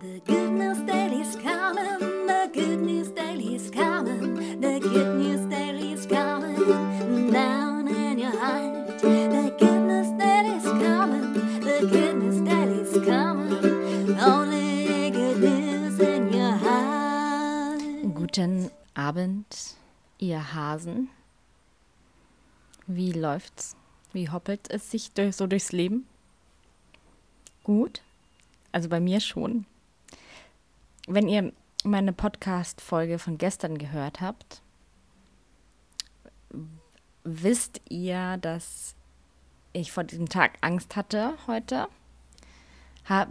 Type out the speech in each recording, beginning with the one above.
The good news daily's coming, the good news daily's coming, the good news daily's coming down in your heart. The good news daily's coming, the good news daily's coming, only good news in your heart. Guten Abend, ihr Hasen. Wie läuft's? Wie hoppelt es sich durch, so durchs Leben? Gut? Also bei mir schon. Wenn ihr meine Podcast-Folge von gestern gehört habt, wisst ihr, dass ich vor diesem Tag Angst hatte heute.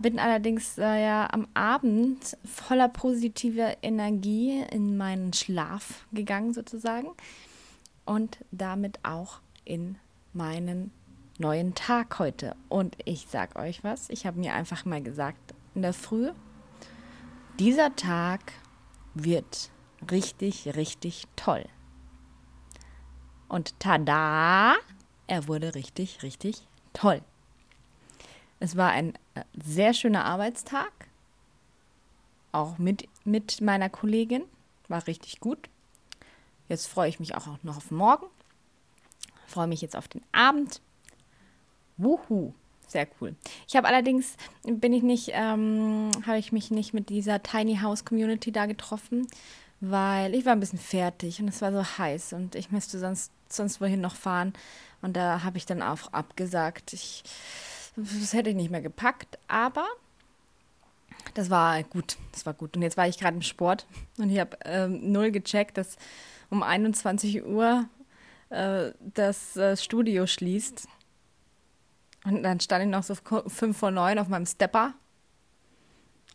bin allerdings äh, ja am Abend voller positiver Energie in meinen Schlaf gegangen sozusagen und damit auch in meinen neuen Tag heute. Und ich sag euch was, ich habe mir einfach mal gesagt in der Früh, dieser Tag wird richtig, richtig toll. Und tada, er wurde richtig, richtig toll. Es war ein äh, sehr schöner Arbeitstag, auch mit, mit meiner Kollegin, war richtig gut. Jetzt freue ich mich auch noch auf morgen freue mich jetzt auf den Abend. Wuhu, sehr cool. Ich habe allerdings, bin ich nicht, ähm, habe ich mich nicht mit dieser Tiny House Community da getroffen, weil ich war ein bisschen fertig und es war so heiß und ich müsste sonst, sonst wohin noch fahren. Und da habe ich dann auch abgesagt. Ich, das hätte ich nicht mehr gepackt, aber das war gut. Das war gut. Und jetzt war ich gerade im Sport und ich habe ähm, null gecheckt, dass um 21 Uhr äh, das äh, Studio schließt. Und dann stand ich noch so fünf vor neun auf meinem Stepper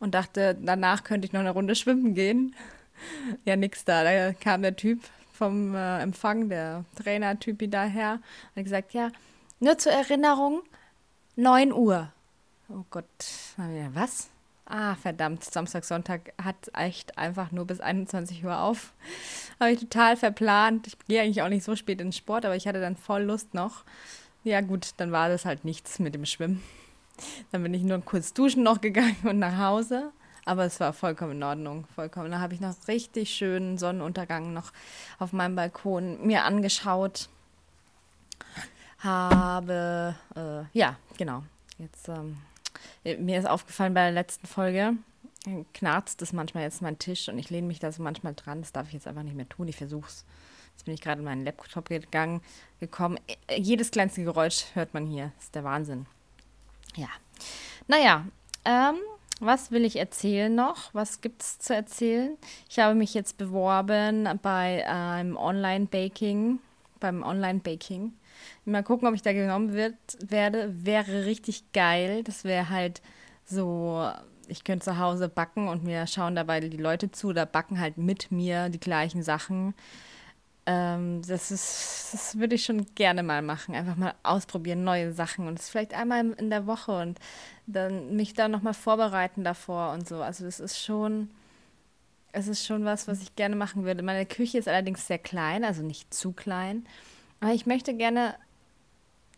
und dachte, danach könnte ich noch eine Runde schwimmen gehen. ja, nix da. Da kam der Typ vom äh, Empfang, der Trainer-Typi daher, und hat gesagt, ja, nur zur Erinnerung, 9 Uhr. Oh Gott, was? Ah, verdammt, Samstag, Sonntag hat echt einfach nur bis 21 Uhr auf. Habe ich total verplant. Ich gehe eigentlich auch nicht so spät ins Sport, aber ich hatte dann voll Lust noch. Ja, gut, dann war das halt nichts mit dem Schwimmen. Dann bin ich nur kurz duschen noch gegangen und nach Hause. Aber es war vollkommen in Ordnung, vollkommen. Da habe ich noch richtig schönen Sonnenuntergang noch auf meinem Balkon mir angeschaut. Habe, äh, ja, genau. Jetzt ähm, mir ist aufgefallen bei der letzten Folge, knarzt es manchmal jetzt mein Tisch und ich lehne mich da so manchmal dran. Das darf ich jetzt einfach nicht mehr tun. Ich versuche es. Jetzt bin ich gerade in meinen Laptop gegangen, gekommen. Äh, jedes kleinste Geräusch hört man hier. Das ist der Wahnsinn. Ja. Naja, ähm, was will ich erzählen noch? Was gibt es zu erzählen? Ich habe mich jetzt beworben bei einem Online-Baking, beim Online-Baking Mal gucken, ob ich da genommen wird, werde. Wäre richtig geil. Das wäre halt so, ich könnte zu Hause backen und mir schauen dabei die Leute zu oder backen halt mit mir die gleichen Sachen. Ähm, das ist, das würde ich schon gerne mal machen. Einfach mal ausprobieren, neue Sachen und es vielleicht einmal in der Woche und dann mich da nochmal vorbereiten davor und so. Also das ist schon, es ist schon was, was ich gerne machen würde. Meine Küche ist allerdings sehr klein, also nicht zu klein. Aber ich möchte gerne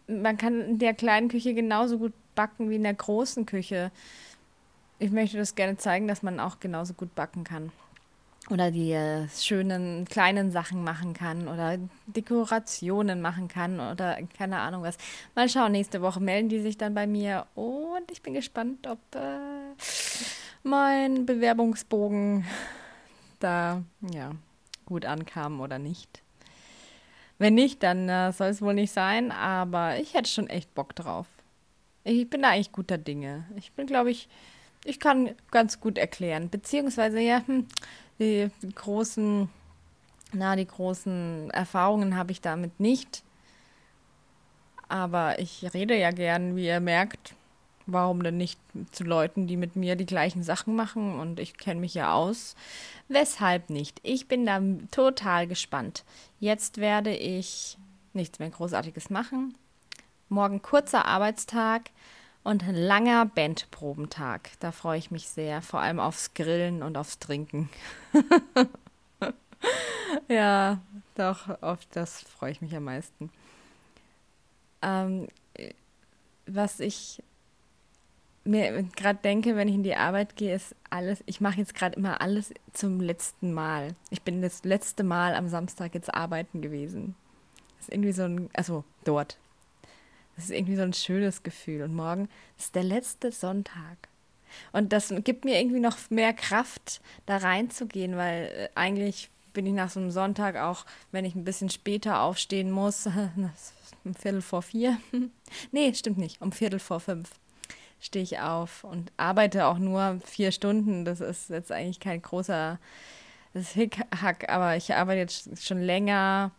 man kann in der kleinen Küche genauso gut backen wie in der großen Küche. Ich möchte das gerne zeigen, dass man auch genauso gut backen kann. Oder die äh, schönen kleinen Sachen machen kann oder Dekorationen machen kann oder keine Ahnung was. Mal schauen, nächste Woche melden die sich dann bei mir und ich bin gespannt, ob äh, mein Bewerbungsbogen da ja gut ankam oder nicht. Wenn nicht, dann äh, soll es wohl nicht sein, aber ich hätte schon echt Bock drauf. Ich bin da eigentlich guter Dinge. Ich bin, glaube ich, ich kann ganz gut erklären. Beziehungsweise, ja, hm, die, großen, na, die großen Erfahrungen habe ich damit nicht. Aber ich rede ja gern, wie ihr merkt. Warum denn nicht zu Leuten, die mit mir die gleichen Sachen machen und ich kenne mich ja aus? Weshalb nicht? Ich bin da total gespannt. Jetzt werde ich nichts mehr Großartiges machen. Morgen kurzer Arbeitstag und ein langer Bandprobentag. Da freue ich mich sehr, vor allem aufs Grillen und aufs Trinken. ja, doch, auf das freue ich mich am meisten. Ähm, was ich mir gerade denke, wenn ich in die Arbeit gehe, ist alles, ich mache jetzt gerade immer alles zum letzten Mal. Ich bin das letzte Mal am Samstag jetzt arbeiten gewesen. Das ist irgendwie so ein, also dort. Das ist irgendwie so ein schönes Gefühl. Und morgen ist der letzte Sonntag. Und das gibt mir irgendwie noch mehr Kraft, da reinzugehen, weil äh, eigentlich bin ich nach so einem Sonntag auch, wenn ich ein bisschen später aufstehen muss, um Viertel vor vier. nee, stimmt nicht, um Viertel vor fünf stehe ich auf und arbeite auch nur vier Stunden. Das ist jetzt eigentlich kein großer Hickhack, aber ich arbeite jetzt schon länger,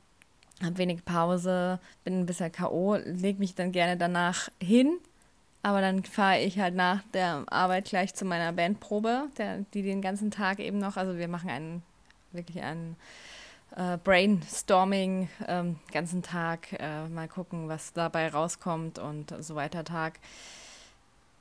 habe wenig Pause, bin ein bisschen K.O., lege mich dann gerne danach hin. Aber dann fahre ich halt nach der Arbeit gleich zu meiner Bandprobe, der, die den ganzen Tag eben noch, also wir machen einen, wirklich einen äh, Brainstorming ähm, ganzen Tag, äh, mal gucken, was dabei rauskommt und so weiter Tag.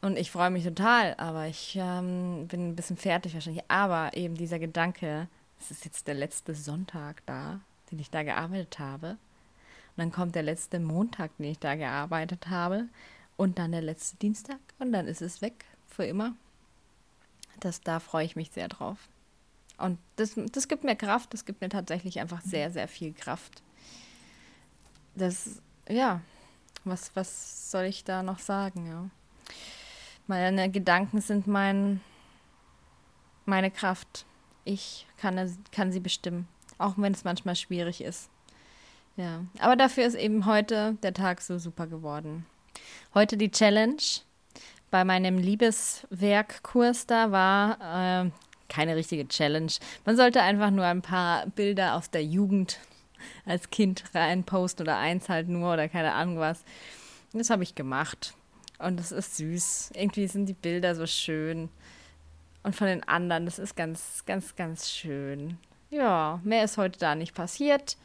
Und ich freue mich total, aber ich ähm, bin ein bisschen fertig wahrscheinlich. Aber eben dieser Gedanke, es ist jetzt der letzte Sonntag da, den ich da gearbeitet habe. Und dann kommt der letzte Montag, den ich da gearbeitet habe. Und dann der letzte Dienstag. Und dann ist es weg für immer. Das, da freue ich mich sehr drauf. Und das, das gibt mir Kraft. Das gibt mir tatsächlich einfach sehr, sehr viel Kraft. Das, ja, was, was soll ich da noch sagen, ja. Meine Gedanken sind mein, meine Kraft. Ich kann, kann sie bestimmen, auch wenn es manchmal schwierig ist. Ja, aber dafür ist eben heute der Tag so super geworden. Heute die Challenge bei meinem Liebeswerkkurs da war äh, keine richtige Challenge. Man sollte einfach nur ein paar Bilder aus der Jugend als Kind reinposten oder eins halt nur oder keine Ahnung was. Das habe ich gemacht. Und das ist süß. Irgendwie sind die Bilder so schön. Und von den anderen, das ist ganz, ganz, ganz schön. Ja, mehr ist heute da nicht passiert.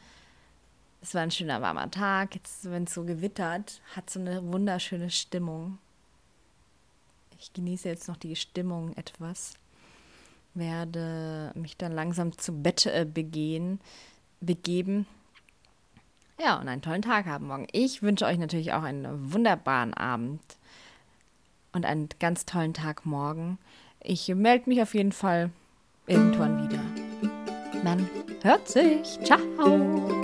Es war ein schöner warmer Tag. Jetzt, wenn es so gewittert, hat so eine wunderschöne Stimmung. Ich genieße jetzt noch die Stimmung etwas. Werde mich dann langsam zu Bett äh, begehen, begeben. Ja, und einen tollen Tag haben morgen. Ich wünsche euch natürlich auch einen wunderbaren Abend und einen ganz tollen Tag morgen. Ich melde mich auf jeden Fall irgendwann wieder. Man hört sich. Ciao.